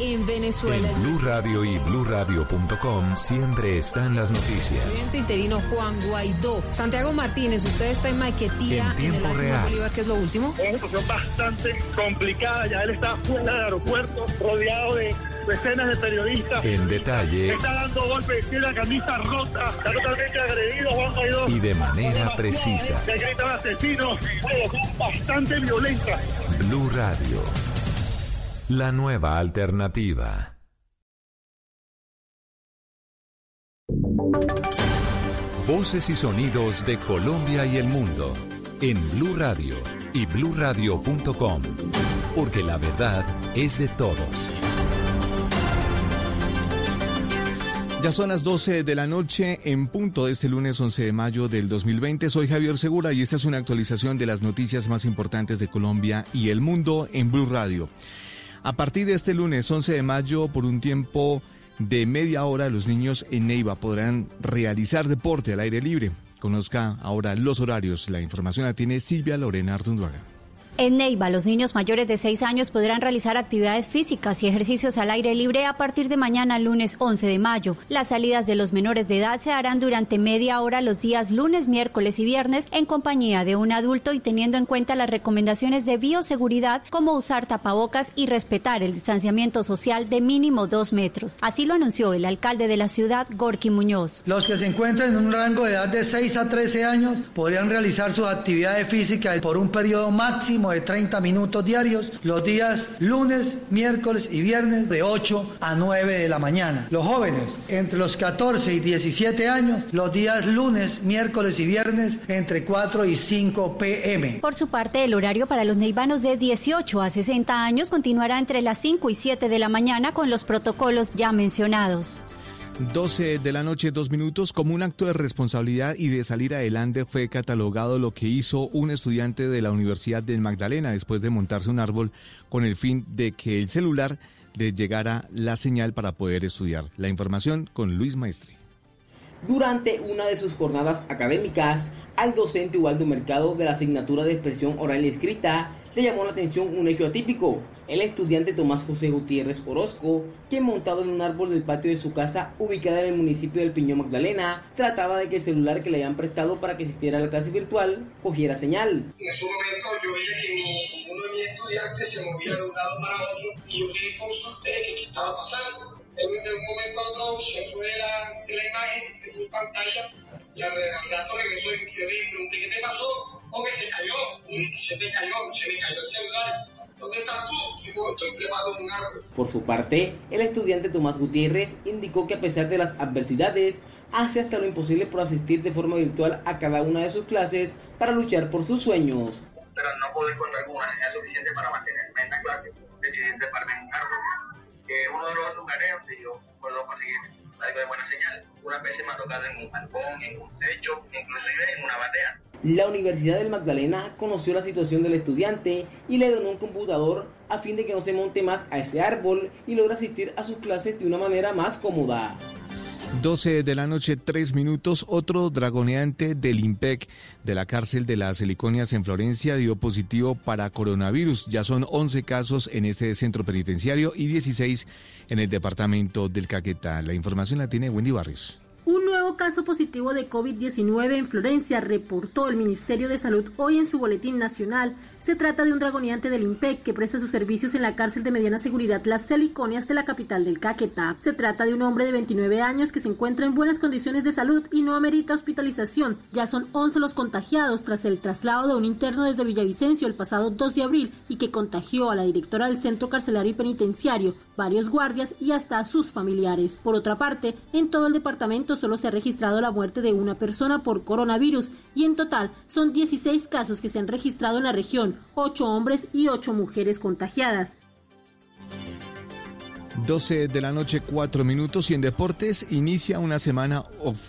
en Venezuela. En Blue Radio y BlueRadio.com siempre están las noticias. Presidente interino Juan Guaidó. Santiago Martínez, usted está en Maiquetía, En en, el tiempo real. Bolívar, ¿qué es lo último? Es una situación bastante complicada. Ya él está fuera del aeropuerto, rodeado de decenas de periodistas. En detalle Está dando golpes, tiene la camisa rota, está totalmente agredido Juan Guaidó. y de manera Demasiado, precisa. Le gritan asesinos, bastante violentas. Blue Radio. La nueva alternativa. Voces y sonidos de Colombia y el mundo en Blue Radio y bluradio.com, porque la verdad es de todos. Ya son las 12 de la noche en punto de este lunes 11 de mayo del 2020. Soy Javier Segura y esta es una actualización de las noticias más importantes de Colombia y el mundo en Blue Radio. A partir de este lunes 11 de mayo, por un tiempo de media hora, los niños en Neiva podrán realizar deporte al aire libre. Conozca ahora los horarios. La información la tiene Silvia Lorena Artunduaga. En Neiva, los niños mayores de 6 años podrán realizar actividades físicas y ejercicios al aire libre a partir de mañana, lunes 11 de mayo. Las salidas de los menores de edad se harán durante media hora los días lunes, miércoles y viernes en compañía de un adulto y teniendo en cuenta las recomendaciones de bioseguridad como usar tapabocas y respetar el distanciamiento social de mínimo dos metros. Así lo anunció el alcalde de la ciudad, Gorky Muñoz. Los que se encuentran en un rango de edad de 6 a 13 años podrían realizar sus actividades físicas por un periodo máximo de 30 minutos diarios los días lunes, miércoles y viernes de 8 a 9 de la mañana. Los jóvenes entre los 14 y 17 años los días lunes, miércoles y viernes entre 4 y 5 pm. Por su parte, el horario para los neivanos de 18 a 60 años continuará entre las 5 y 7 de la mañana con los protocolos ya mencionados. 12 de la noche, dos minutos. Como un acto de responsabilidad y de salir adelante fue catalogado lo que hizo un estudiante de la Universidad de Magdalena después de montarse un árbol con el fin de que el celular le llegara la señal para poder estudiar. La información con Luis Maestre. Durante una de sus jornadas académicas, al docente Ubaldo Mercado de la asignatura de expresión oral y escrita le llamó la atención un hecho atípico. El estudiante Tomás José Gutiérrez Orozco, que montado en un árbol del patio de su casa ubicada en el municipio del Piñón Magdalena, trataba de que el celular que le habían prestado para que asistiera a la clase virtual cogiera señal. En ese momento yo veía que mi, uno de mis estudiantes se movía de un lado para otro y yo le consulté qué estaba pasando. De un momento a otro se fue de la imagen de mi pantalla y al, al rato regresó y yo le pregunté qué te pasó se cayó. Se me cayó, se me cayó el celular. ¿Dónde estás tú? Digo, estoy trepado en un árbol. Por su parte, el estudiante Tomás Gutiérrez indicó que a pesar de las adversidades, hace hasta lo imposible por asistir de forma virtual a cada una de sus clases para luchar por sus sueños. Pero no poder contar con una señal suficiente para mantenerme en la clase, decidí treparme en un árbol, que es uno de los lugares donde yo puedo conseguir algo de buena señal. Unas veces me ha tocado en un balcón, en un techo, inclusive en una batea. La Universidad del Magdalena conoció la situación del estudiante y le donó un computador a fin de que no se monte más a ese árbol y logre asistir a sus clases de una manera más cómoda. 12 de la noche, tres minutos. Otro dragoneante del IMPEC de la cárcel de las Heliconias en Florencia dio positivo para coronavirus. Ya son 11 casos en este centro penitenciario y 16 en el departamento del Caquetá. La información la tiene Wendy Barrios. Un nuevo caso positivo de COVID-19 en Florencia reportó el Ministerio de Salud hoy en su boletín nacional. Se trata de un dragoneante del IMPEC que presta sus servicios en la cárcel de mediana seguridad Las Celiconias de la capital del Caquetá. Se trata de un hombre de 29 años que se encuentra en buenas condiciones de salud y no amerita hospitalización. Ya son 11 los contagiados tras el traslado de un interno desde Villavicencio el pasado 2 de abril y que contagió a la directora del centro carcelario y penitenciario, varios guardias y hasta a sus familiares. Por otra parte, en todo el departamento solo se ha registrado la muerte de una persona por coronavirus y en total son 16 casos que se han registrado en la región, 8 hombres y 8 mujeres contagiadas. 12 de la noche, 4 minutos y en deportes inicia una semana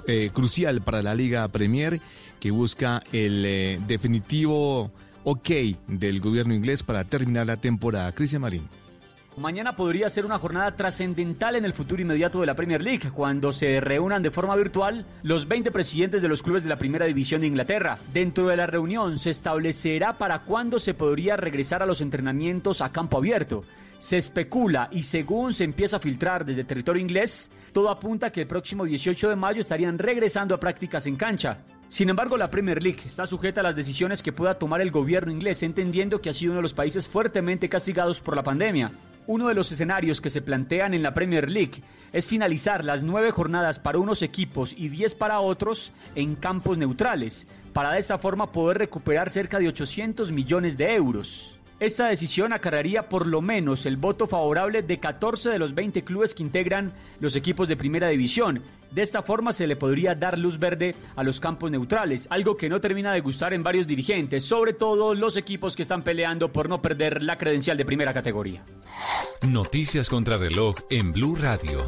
eh, crucial para la Liga Premier que busca el eh, definitivo ok del gobierno inglés para terminar la temporada. Cristian Marín. Mañana podría ser una jornada trascendental en el futuro inmediato de la Premier League, cuando se reúnan de forma virtual los 20 presidentes de los clubes de la Primera División de Inglaterra. Dentro de la reunión se establecerá para cuándo se podría regresar a los entrenamientos a campo abierto. Se especula y según se empieza a filtrar desde territorio inglés, todo apunta a que el próximo 18 de mayo estarían regresando a prácticas en cancha. Sin embargo, la Premier League está sujeta a las decisiones que pueda tomar el gobierno inglés, entendiendo que ha sido uno de los países fuertemente castigados por la pandemia. Uno de los escenarios que se plantean en la Premier League es finalizar las nueve jornadas para unos equipos y diez para otros en campos neutrales, para de esta forma poder recuperar cerca de 800 millones de euros. Esta decisión acarrearía por lo menos el voto favorable de 14 de los 20 clubes que integran los equipos de primera división. De esta forma se le podría dar luz verde a los campos neutrales, algo que no termina de gustar en varios dirigentes, sobre todo los equipos que están peleando por no perder la credencial de primera categoría. Noticias contra reloj en Blue Radio.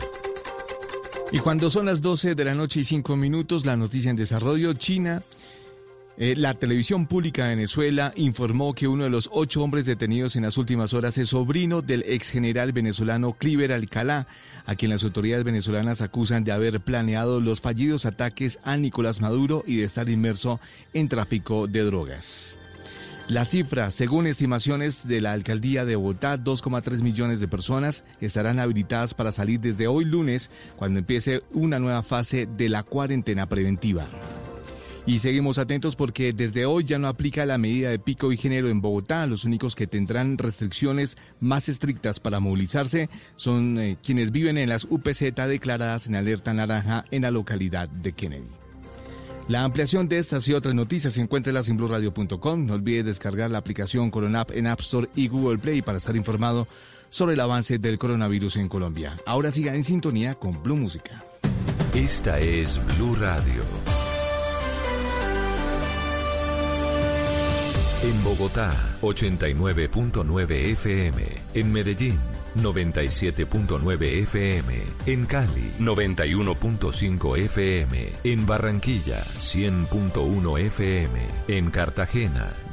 Y cuando son las 12 de la noche y 5 minutos, la noticia en desarrollo, China eh, la televisión pública de Venezuela informó que uno de los ocho hombres detenidos en las últimas horas es sobrino del ex general venezolano Cliver Alcalá, a quien las autoridades venezolanas acusan de haber planeado los fallidos ataques a Nicolás Maduro y de estar inmerso en tráfico de drogas. La cifra, según estimaciones de la alcaldía de Bogotá, 2,3 millones de personas estarán habilitadas para salir desde hoy lunes, cuando empiece una nueva fase de la cuarentena preventiva. Y seguimos atentos porque desde hoy ya no aplica la medida de pico y género en Bogotá. Los únicos que tendrán restricciones más estrictas para movilizarse son eh, quienes viven en las UPZ declaradas en alerta naranja en la localidad de Kennedy. La ampliación de estas y otras noticias se encuentra en simbluradio.com. No olvide descargar la aplicación Coronap en App Store y Google Play para estar informado sobre el avance del coronavirus en Colombia. Ahora sigan en sintonía con Blue Música. Esta es Blue Radio. En Bogotá, 89.9 FM. En Medellín, 97.9 FM. En Cali, 91.5 FM. En Barranquilla, 100.1 FM. En Cartagena,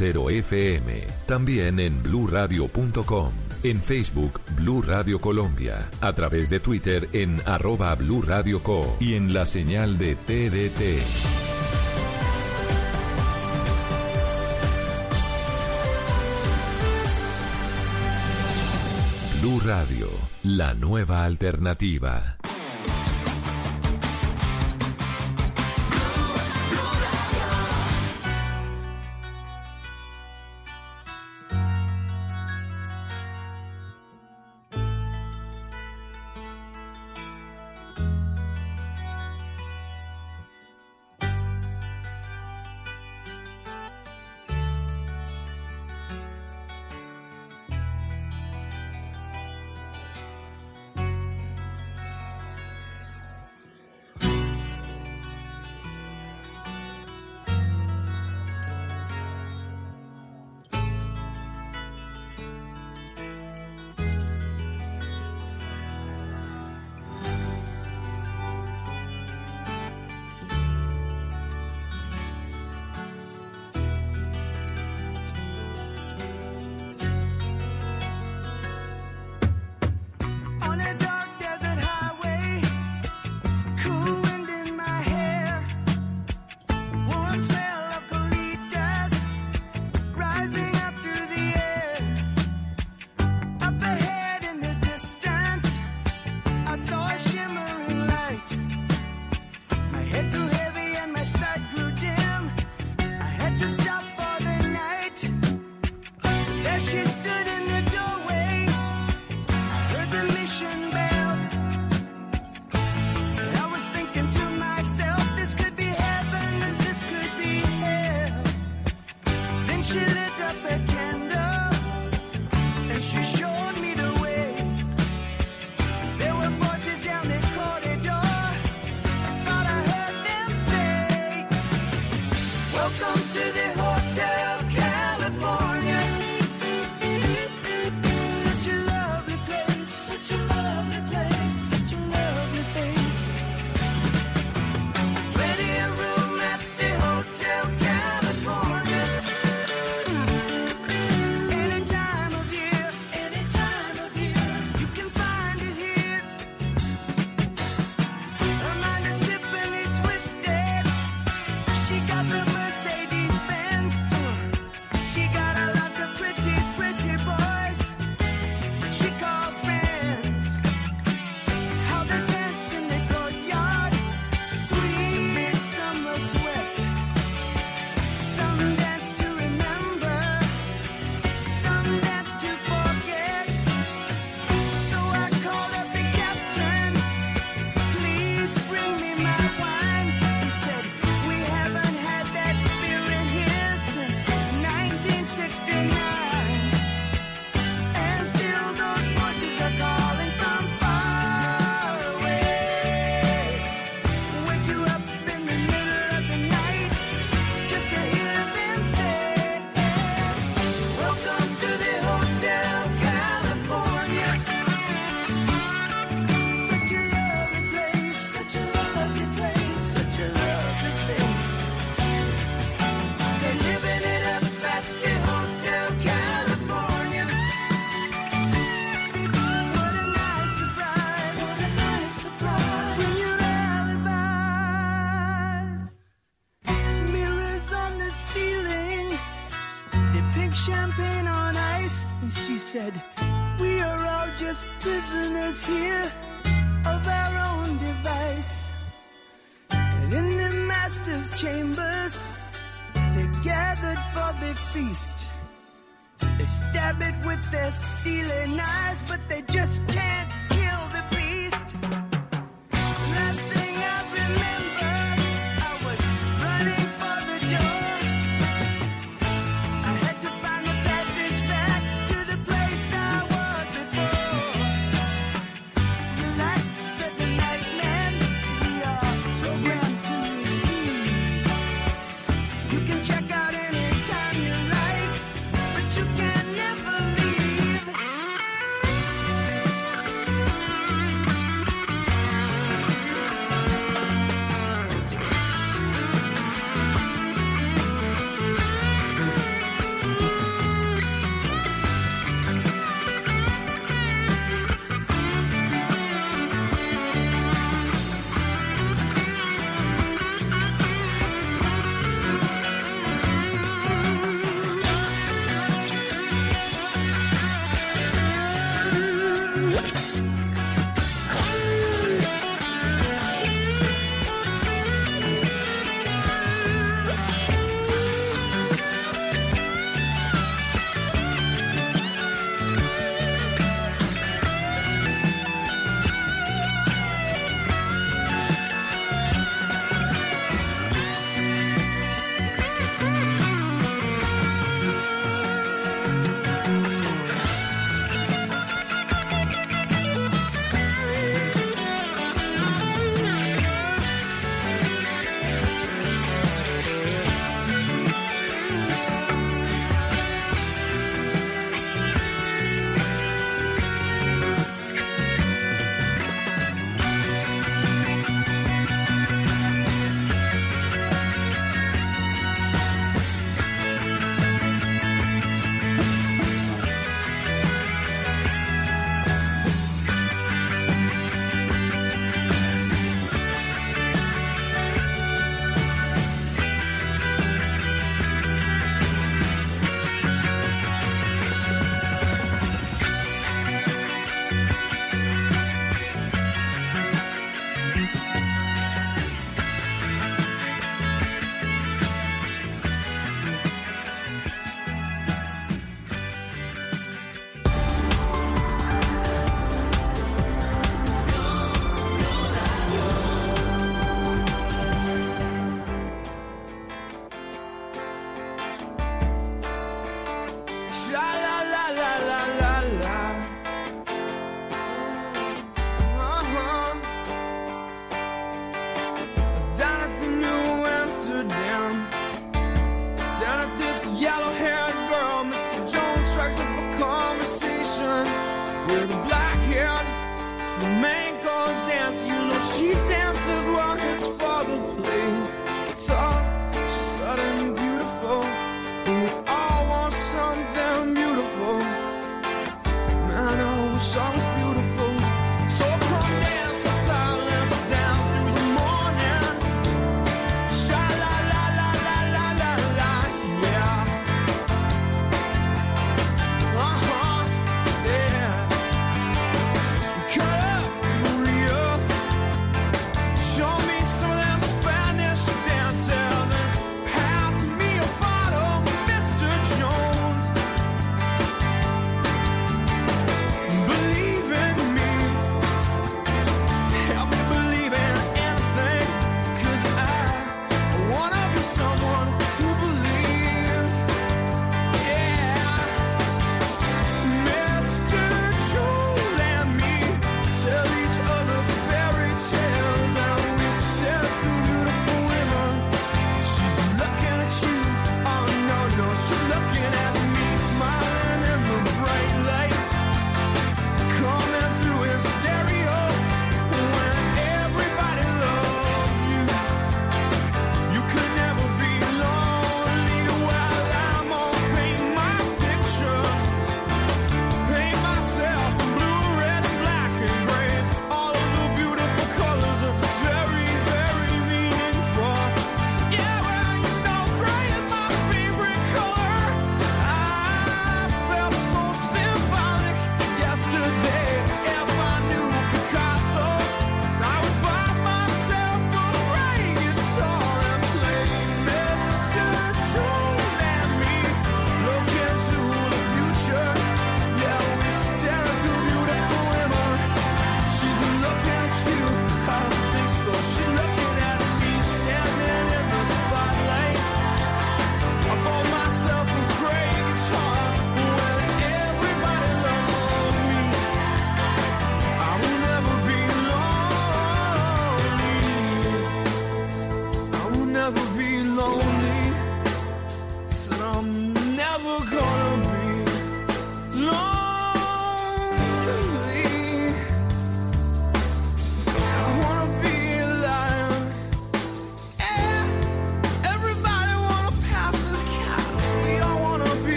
FM. También en bluradio.com. En Facebook, Blue Radio Colombia. A través de Twitter en arroba Blue Radio Co. Y en la señal de TDT. Blue Radio, la nueva alternativa.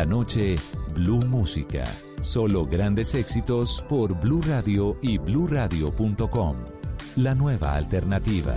la noche, Blue Música. Solo grandes éxitos por Blue Radio y bluradio.com. La nueva alternativa.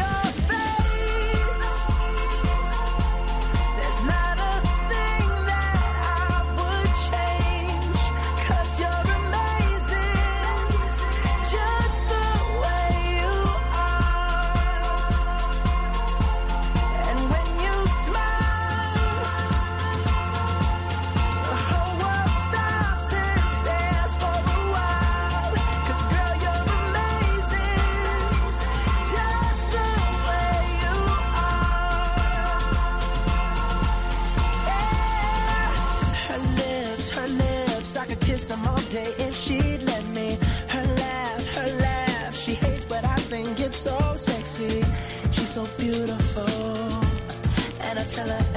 Marcella.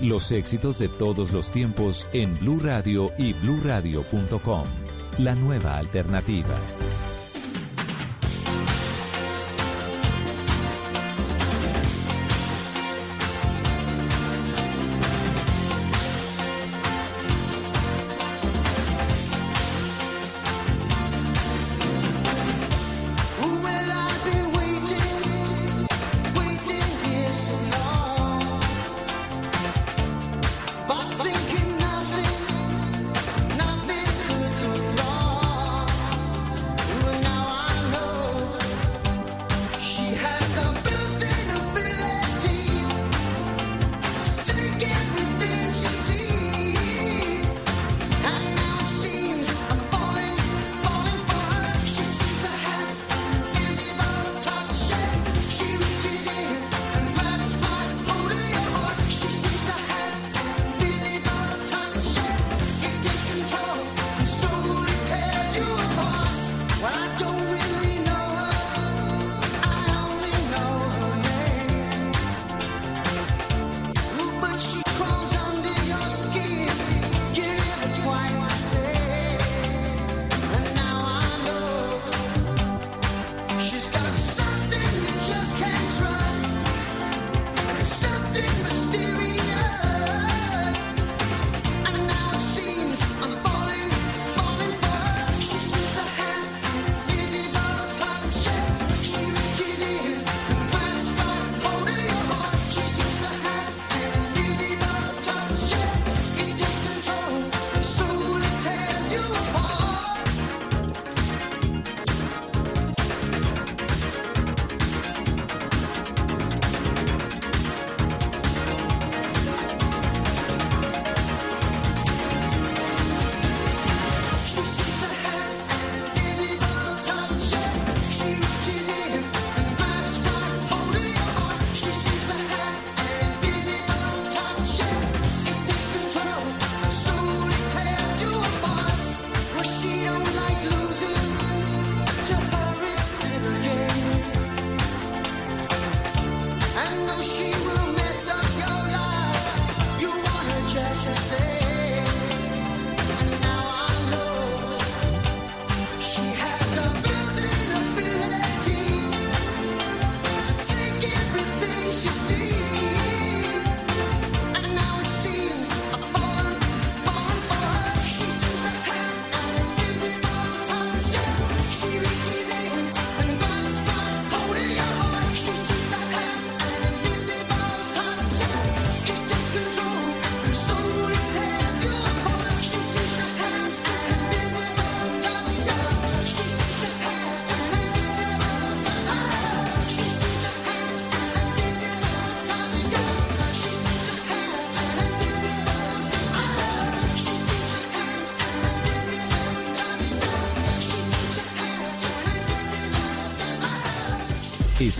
los éxitos de todos los tiempos en Blue Radio y BlueRadio.com. La nueva alternativa.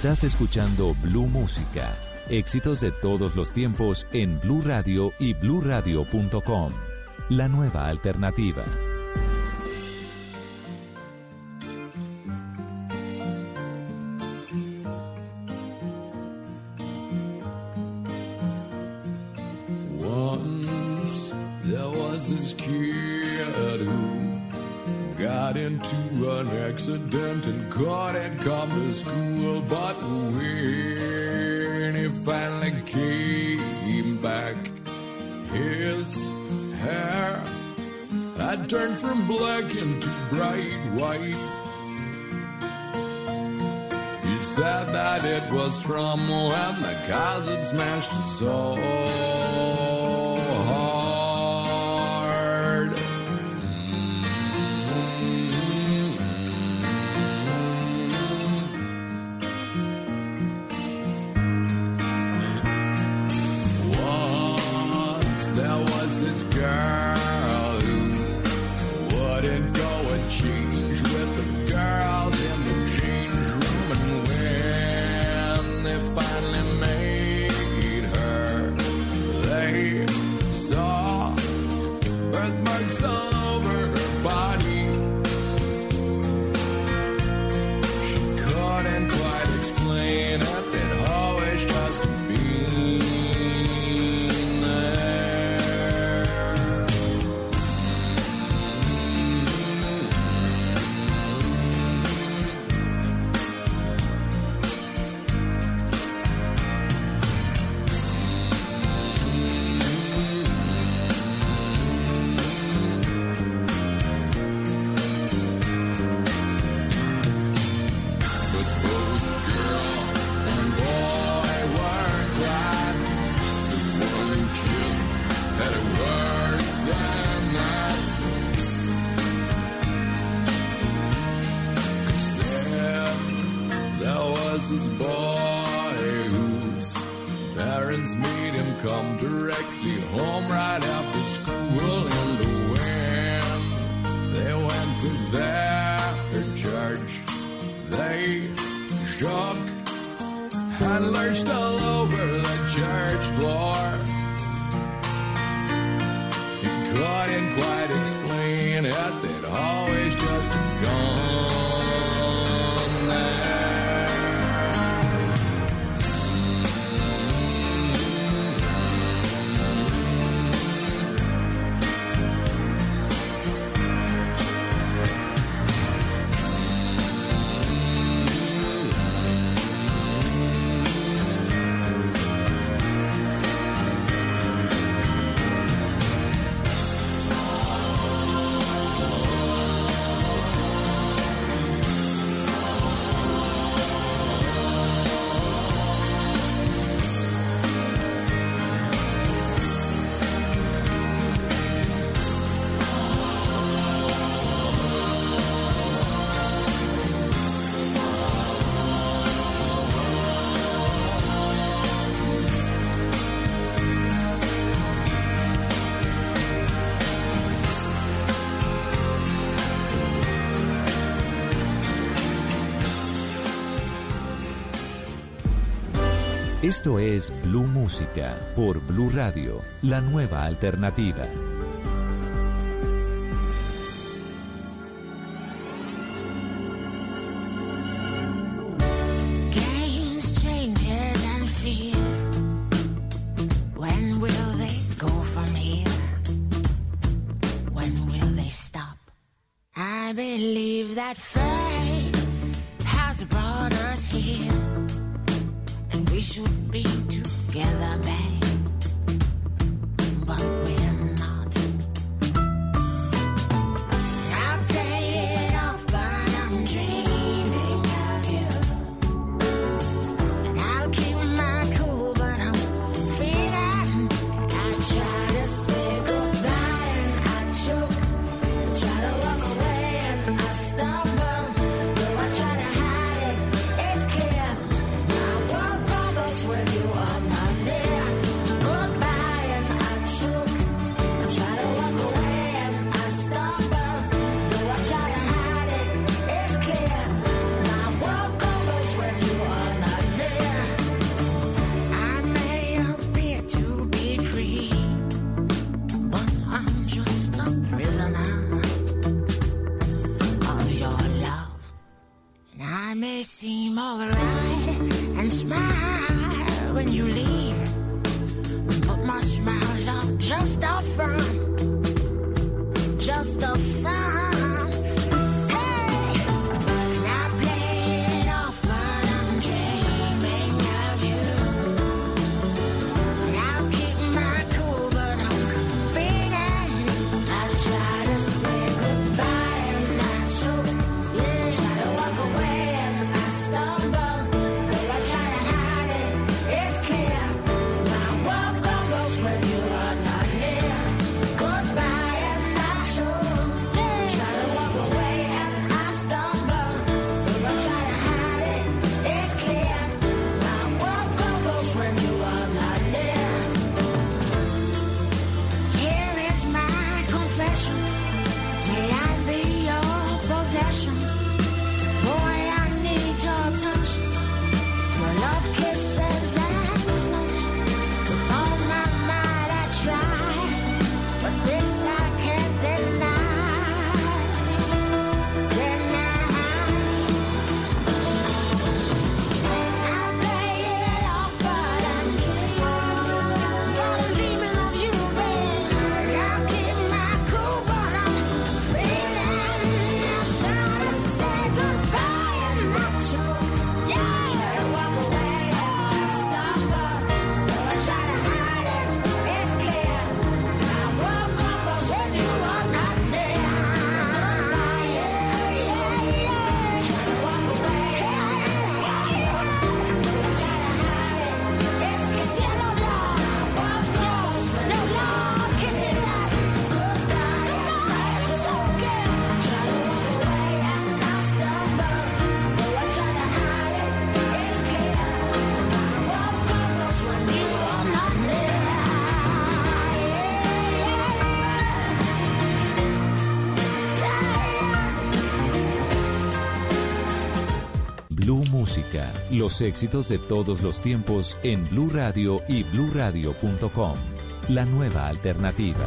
Estás escuchando Blue Música. Éxitos de todos los tiempos en Blue Radio y bluradio.com. La nueva alternativa. back into bright white. He said that it was from when the cars smashed his soul. was ball. Esto es Blue Música por Blue Radio, la nueva alternativa. Los éxitos de todos los tiempos en Blue Radio y BlueRadio.com. La nueva alternativa.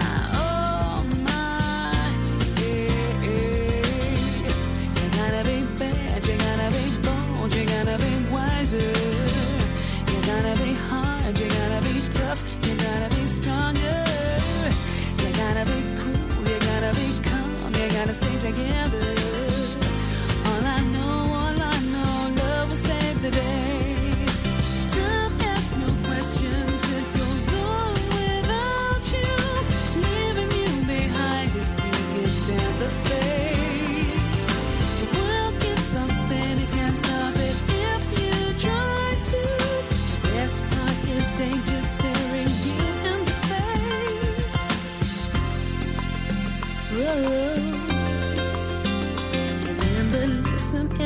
You gotta be tough. You gotta be stronger. You gotta be cool. You gotta be calm. You gotta stay together.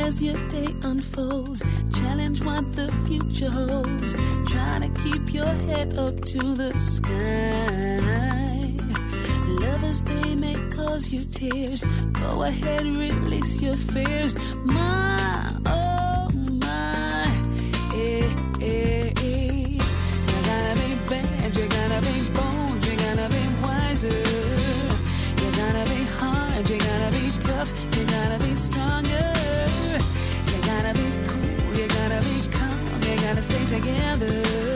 As your day unfolds. Challenge what the future holds. Try to keep your head up to the sky. Lovers, they may cause you tears. Go ahead, release your fears. My, oh together.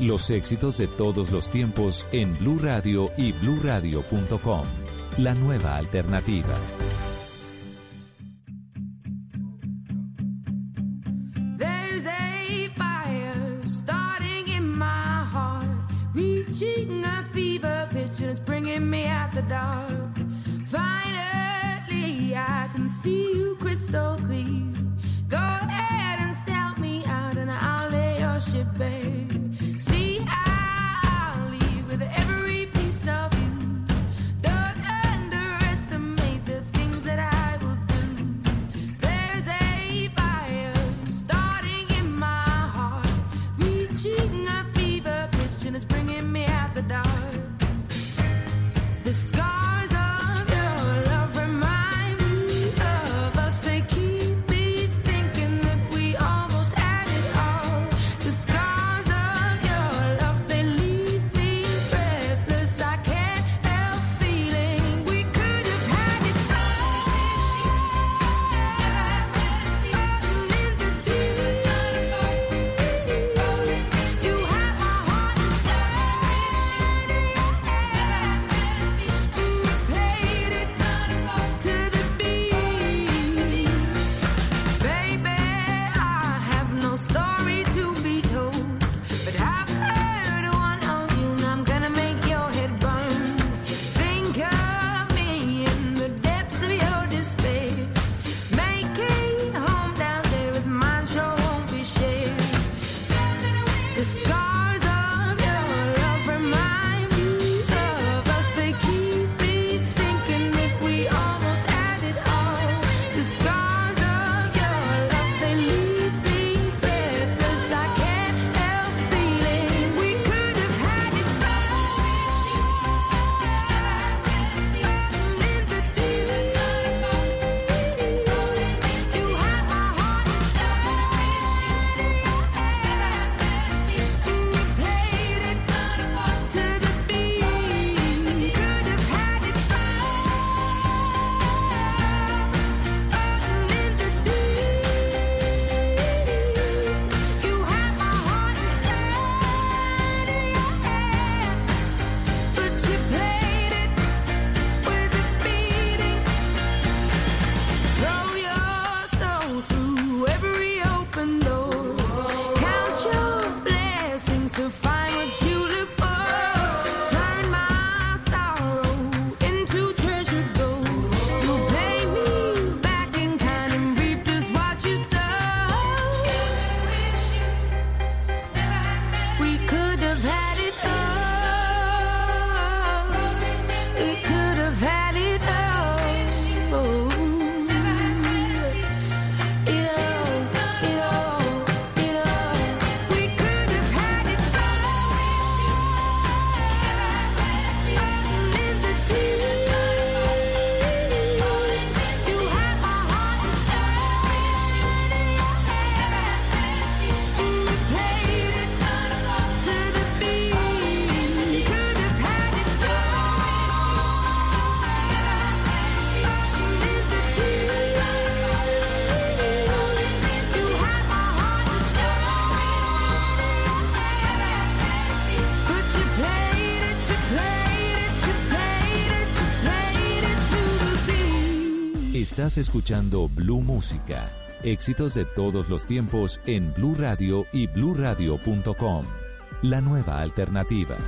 Los éxitos de todos los tiempos en Blue Radio y bluradio.com. La nueva alternativa. There's Escuchando Blue Música. Éxitos de todos los tiempos en Blue Radio y bluradio.com. La nueva alternativa.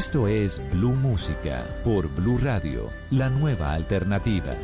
Esto es Blue Música por Blue Radio, la nueva alternativa.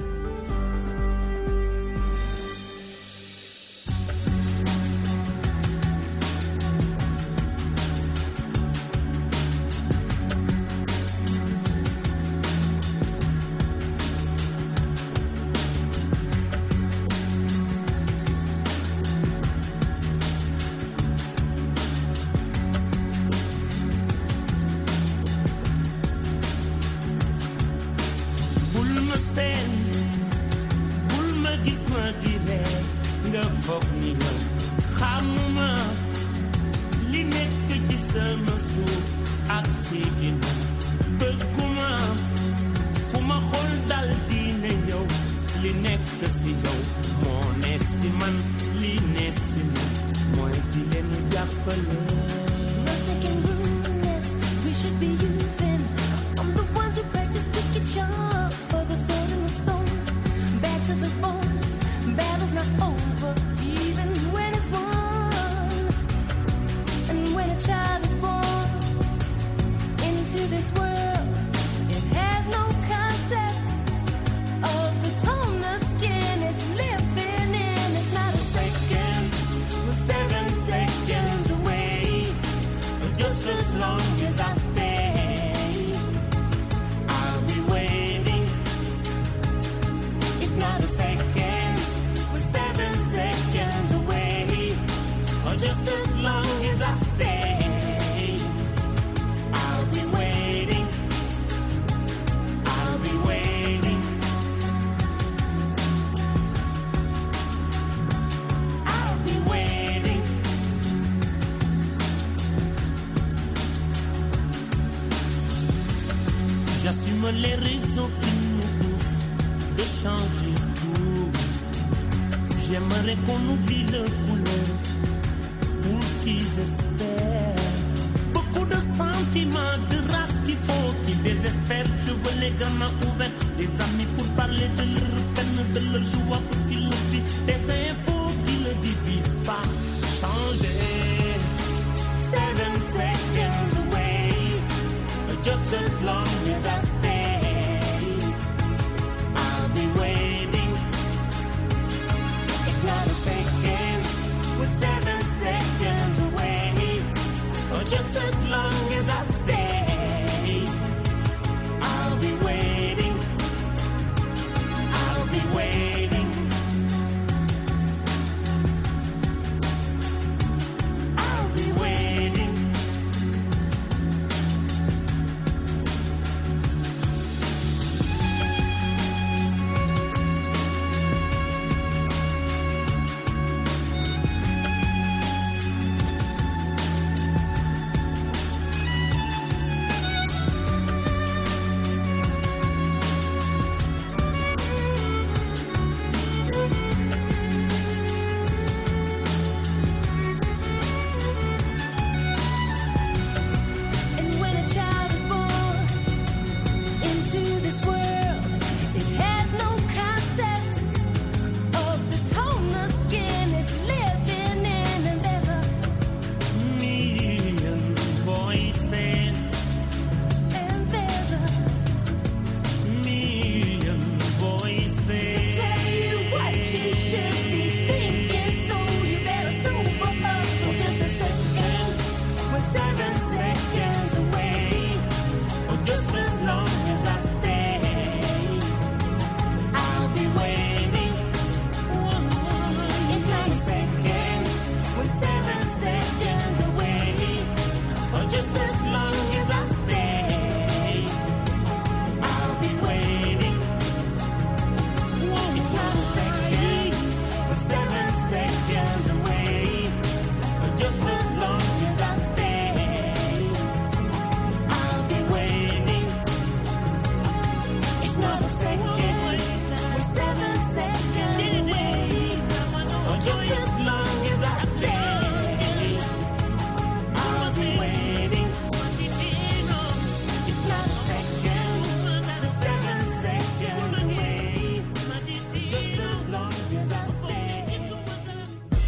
sua pupilupe, desenho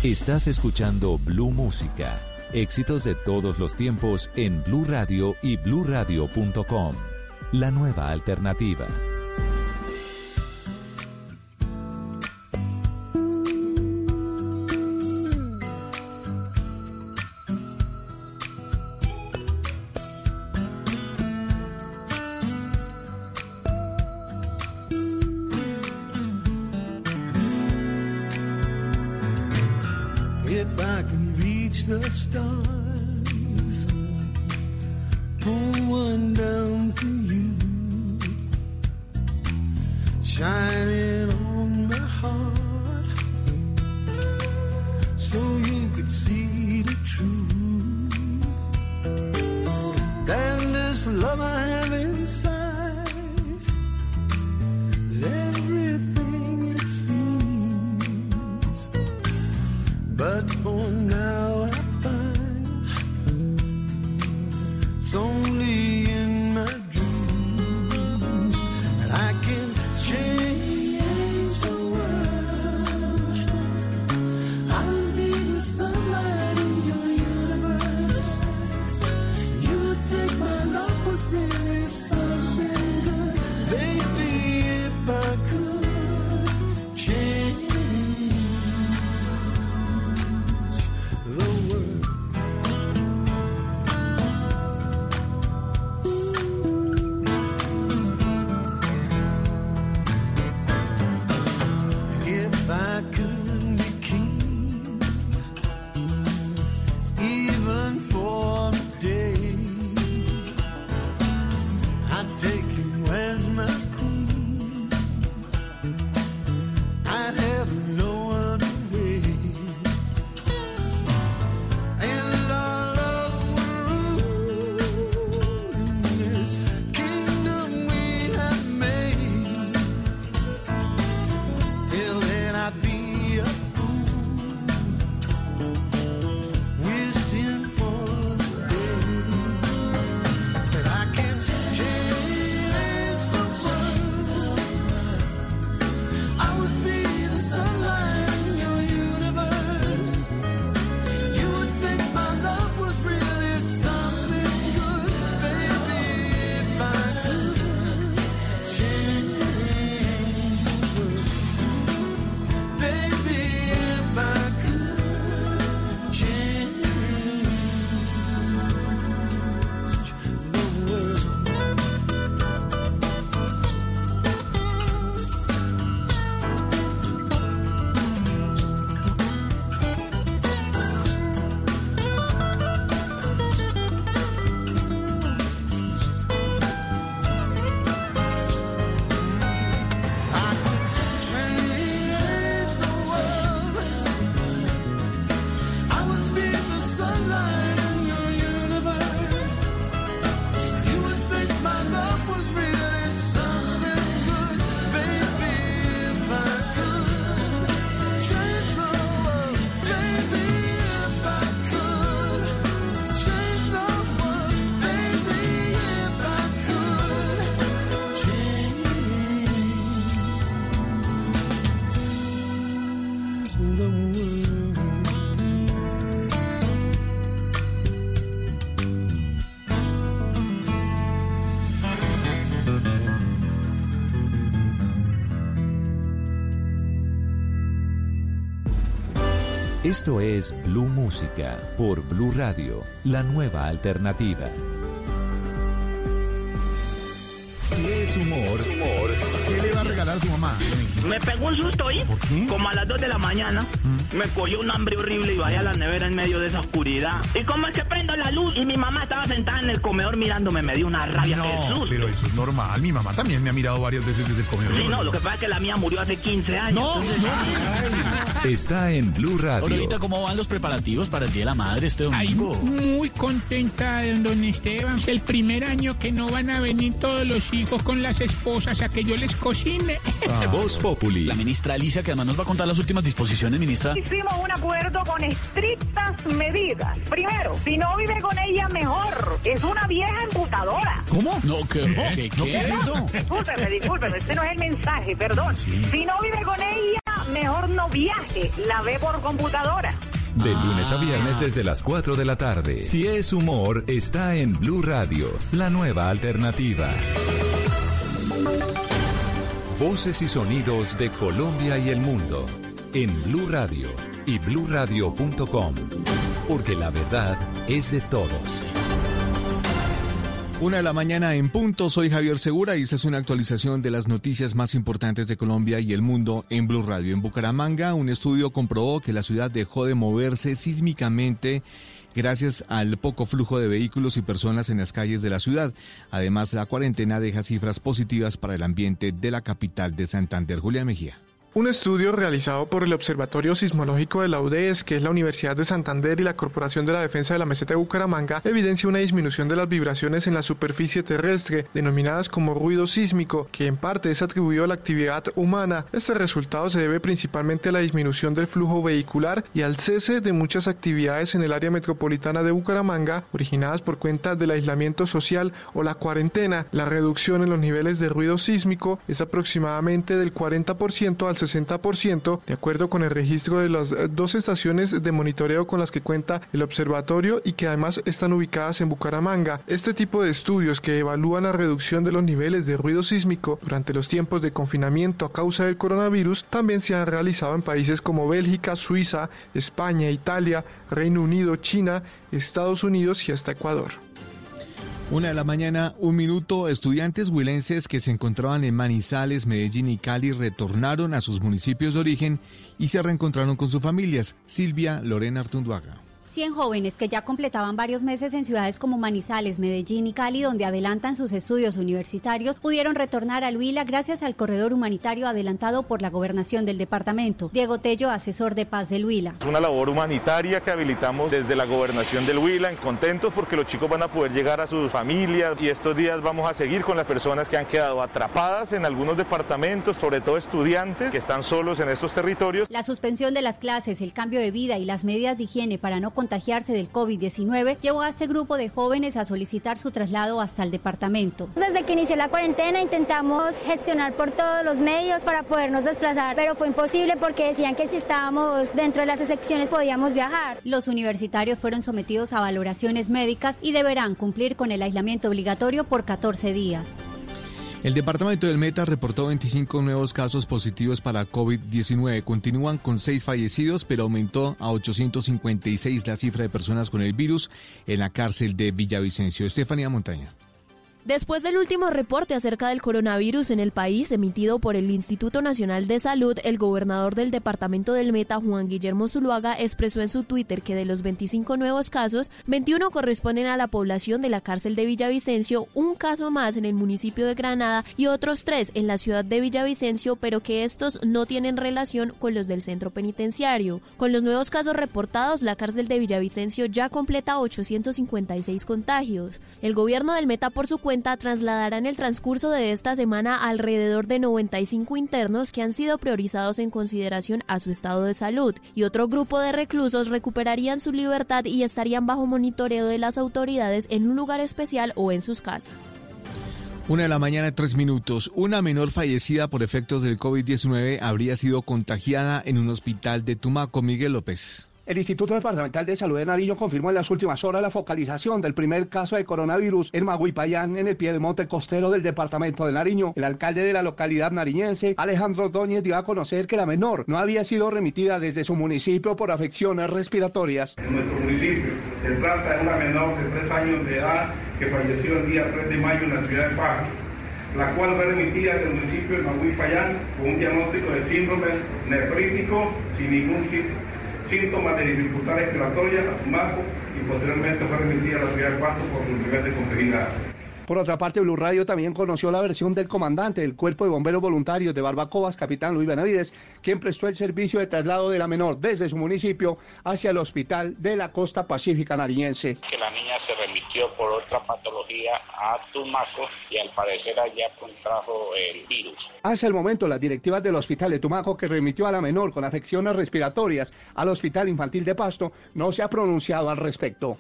Estás escuchando Blue Música, éxitos de todos los tiempos en Blue Radio y bluradio.com, la nueva alternativa. Esto es Blue Música por Blue Radio, la nueva alternativa. Si es humor, ¿Qué le va a regalar a su mamá? Me pegó un susto ahí, como a las 2 de la mañana. Me cogió un hambre horrible y bajé a la nevera en medio de esa oscuridad. ¿Y cómo es que prendo la luz? Y mi mamá estaba sentada en el comedor mirándome, me dio una rabia, No, Jesús. pero eso es normal. Mi mamá también me ha mirado varias veces desde el comedor. Sí, no, lo que pasa es que la mía murió hace 15 años. No, entonces- Está en Blue Radio. Aurorita, ¿cómo van los preparativos para el Día de la Madre este domingo? Muy contenta, don Esteban. Es el primer año que no van a venir todos los hijos con las esposas a que yo les cocine. Voz Populi. La ministra Alicia, que además nos va a contar las últimas disposiciones, ministra. Hicimos un acuerdo con estrictas medidas. Primero, si no vive con ella, mejor. Es una vieja emputadora. ¿Cómo? No, ¿qué, ¿qué, ¿No, qué es eso? Discúlpeme, discúlpeme, este no es el mensaje, perdón. Si no vive con ella, mejor no viaje, la ve por computadora. De lunes a viernes desde las 4 de la tarde. Si es humor, está en Blue Radio, la nueva alternativa. Voces y sonidos de Colombia y el mundo en Blue Radio y bluradio.com, porque la verdad es de todos. Una de la mañana en punto, soy Javier Segura y esta es una actualización de las noticias más importantes de Colombia y el mundo en Blue Radio. En Bucaramanga, un estudio comprobó que la ciudad dejó de moverse sísmicamente gracias al poco flujo de vehículos y personas en las calles de la ciudad. Además, la cuarentena deja cifras positivas para el ambiente de la capital de Santander. Julia Mejía. Un estudio realizado por el Observatorio Sismológico de la UDES, que es la Universidad de Santander y la Corporación de la Defensa de la Meseta de Bucaramanga, evidencia una disminución de las vibraciones en la superficie terrestre, denominadas como ruido sísmico, que en parte es atribuido a la actividad humana. Este resultado se debe principalmente a la disminución del flujo vehicular y al cese de muchas actividades en el área metropolitana de Bucaramanga, originadas por cuenta del aislamiento social o la cuarentena. La reducción en los niveles de ruido sísmico es aproximadamente del 40% al 60%, de acuerdo con el registro de las eh, dos estaciones de monitoreo con las que cuenta el observatorio y que además están ubicadas en Bucaramanga. Este tipo de estudios que evalúan la reducción de los niveles de ruido sísmico durante los tiempos de confinamiento a causa del coronavirus también se han realizado en países como Bélgica, Suiza, España, Italia, Reino Unido, China, Estados Unidos y hasta Ecuador. Una de la mañana, un minuto. Estudiantes huilenses que se encontraban en Manizales, Medellín y Cali retornaron a sus municipios de origen y se reencontraron con sus familias. Silvia Lorena Artunduaga. 100 jóvenes que ya completaban varios meses en ciudades como Manizales, Medellín y Cali, donde adelantan sus estudios universitarios, pudieron retornar al Huila gracias al corredor humanitario adelantado por la gobernación del departamento. Diego Tello, asesor de paz del Huila. Es una labor humanitaria que habilitamos desde la gobernación del Huila, contentos porque los chicos van a poder llegar a sus familias y estos días vamos a seguir con las personas que han quedado atrapadas en algunos departamentos, sobre todo estudiantes que están solos en estos territorios. La suspensión de las clases, el cambio de vida y las medidas de higiene para no contagiarse del COVID-19 llevó a este grupo de jóvenes a solicitar su traslado hasta el departamento. Desde que inició la cuarentena intentamos gestionar por todos los medios para podernos desplazar, pero fue imposible porque decían que si estábamos dentro de las excepciones podíamos viajar. Los universitarios fueron sometidos a valoraciones médicas y deberán cumplir con el aislamiento obligatorio por 14 días. El departamento del Meta reportó 25 nuevos casos positivos para COVID-19. Continúan con 6 fallecidos, pero aumentó a 856 la cifra de personas con el virus en la cárcel de Villavicencio. Estefanía Montaña. Después del último reporte acerca del coronavirus en el país emitido por el Instituto Nacional de Salud, el gobernador del departamento del Meta, Juan Guillermo Zuluaga, expresó en su Twitter que de los 25 nuevos casos, 21 corresponden a la población de la cárcel de Villavicencio, un caso más en el municipio de Granada y otros tres en la ciudad de Villavicencio, pero que estos no tienen relación con los del centro penitenciario. Con los nuevos casos reportados, la cárcel de Villavicencio ya completa 856 contagios. El gobierno del Meta, por su cuenta, trasladará en el transcurso de esta semana alrededor de 95 internos que han sido priorizados en consideración a su estado de salud y otro grupo de reclusos recuperarían su libertad y estarían bajo monitoreo de las autoridades en un lugar especial o en sus casas. Una de la mañana, tres minutos. Una menor fallecida por efectos del COVID-19 habría sido contagiada en un hospital de Tumaco. Miguel López. El Instituto Departamental de Salud de Nariño confirmó en las últimas horas la focalización del primer caso de coronavirus en Maguipayán, en el piedemonte costero del departamento de Nariño. El alcalde de la localidad nariñense, Alejandro Ordóñez, dio a conocer que la menor no había sido remitida desde su municipio por afecciones respiratorias. En nuestro municipio se trata de una menor de tres años de edad que falleció el día 3 de mayo en la ciudad de Pasto la cual fue remitida del municipio de Maguipayán con un diagnóstico de síndrome nefrítico sin ningún síntomas de dificultad respiratoria, asmático y posteriormente fue remitida a la ciudad de Pasto por su nivel de complejidad. Por otra parte, Blue Radio también conoció la versión del comandante del Cuerpo de Bomberos Voluntarios de Barbacoas, capitán Luis Benavides, quien prestó el servicio de traslado de la menor desde su municipio hacia el hospital de la costa pacífica nariñense. Que la niña se remitió por otra patología a Tumaco y al parecer allá contrajo el virus. Hasta el momento, las directivas del hospital de Tumaco, que remitió a la menor con afecciones respiratorias al hospital infantil de Pasto, no se ha pronunciado al respecto.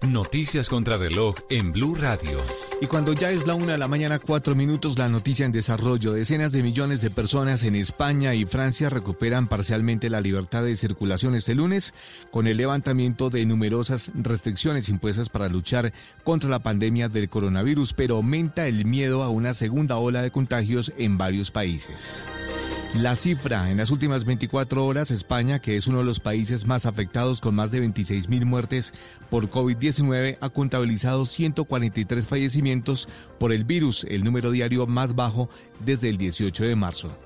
Noticias contra reloj en Blue Radio. Y cuando ya es la una de la mañana, cuatro minutos, la noticia en desarrollo. Decenas de millones de personas en España y Francia recuperan parcialmente la libertad de circulación este lunes con el levantamiento de numerosas restricciones impuestas para luchar contra la pandemia del coronavirus, pero aumenta el miedo a una segunda ola de contagios en varios países. La cifra en las últimas 24 horas, España, que es uno de los países más afectados con más de 26 mil muertes por COVID-19, ha contabilizado 143 fallecimientos por el virus, el número diario más bajo desde el 18 de marzo.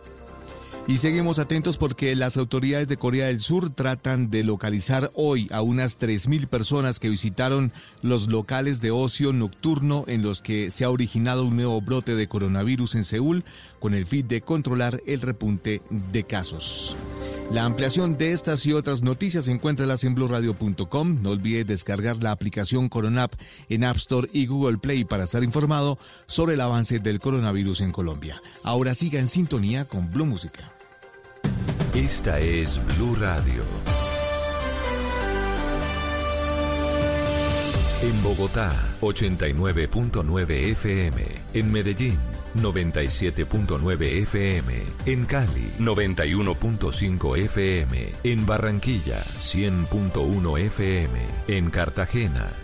Y seguimos atentos porque las autoridades de Corea del Sur tratan de localizar hoy a unas 3.000 personas que visitaron los locales de ocio nocturno en los que se ha originado un nuevo brote de coronavirus en Seúl con el fin de controlar el repunte de casos. La ampliación de estas y otras noticias encuéntralas en blurradio.com. No olvide descargar la aplicación Coronap en App Store y Google Play para estar informado sobre el avance del coronavirus en Colombia. Ahora siga en sintonía con Blue Música. Esta es Blue Radio. En Bogotá, 89.9 FM. En Medellín, 97.9 FM. En Cali, 91.5 FM. En Barranquilla, 100.1 FM. En Cartagena,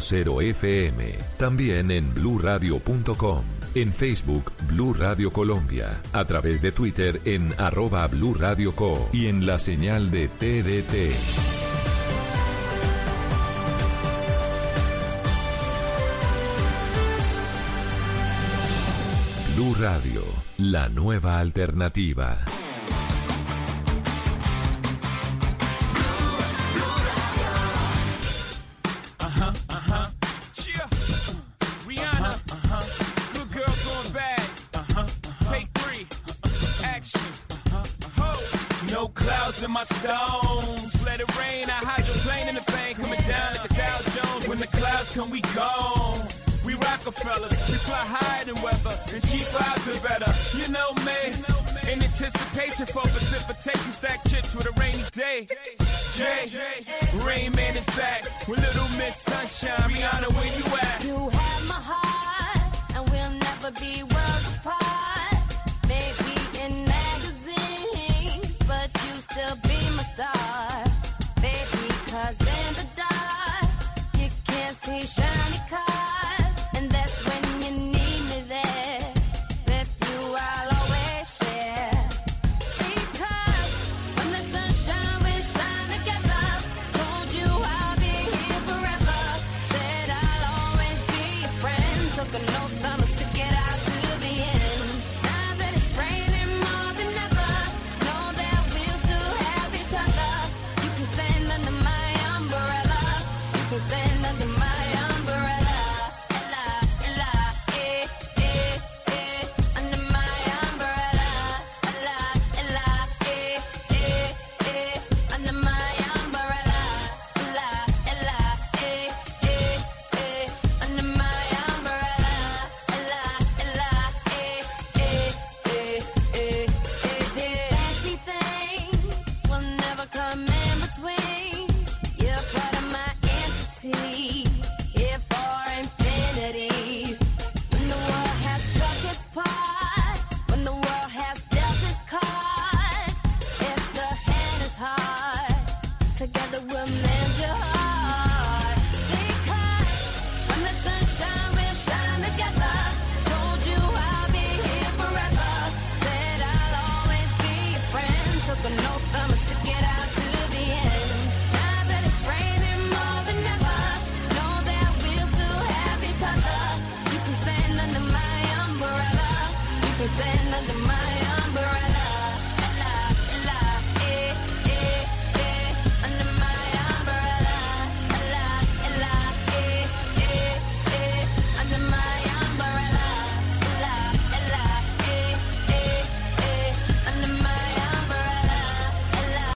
96.0 FM. También en bluradio.com. En Facebook, Blue Radio Colombia. A través de Twitter en arroba Blue Radio Co. Y en la señal de TDT. Blue Radio, la nueva alternativa. Clouds in my stones. Let it rain. I hide the plane in the bank. Coming down like the Dow Jones. When the clouds come, we gone. We Rockefellers. We fly higher than weather. And cheap vibes are better. You know me. In anticipation for precipitation. Stack chips with a rainy day. Jay. Rain Man is back. With Little Miss Sunshine. Rihanna, where you at?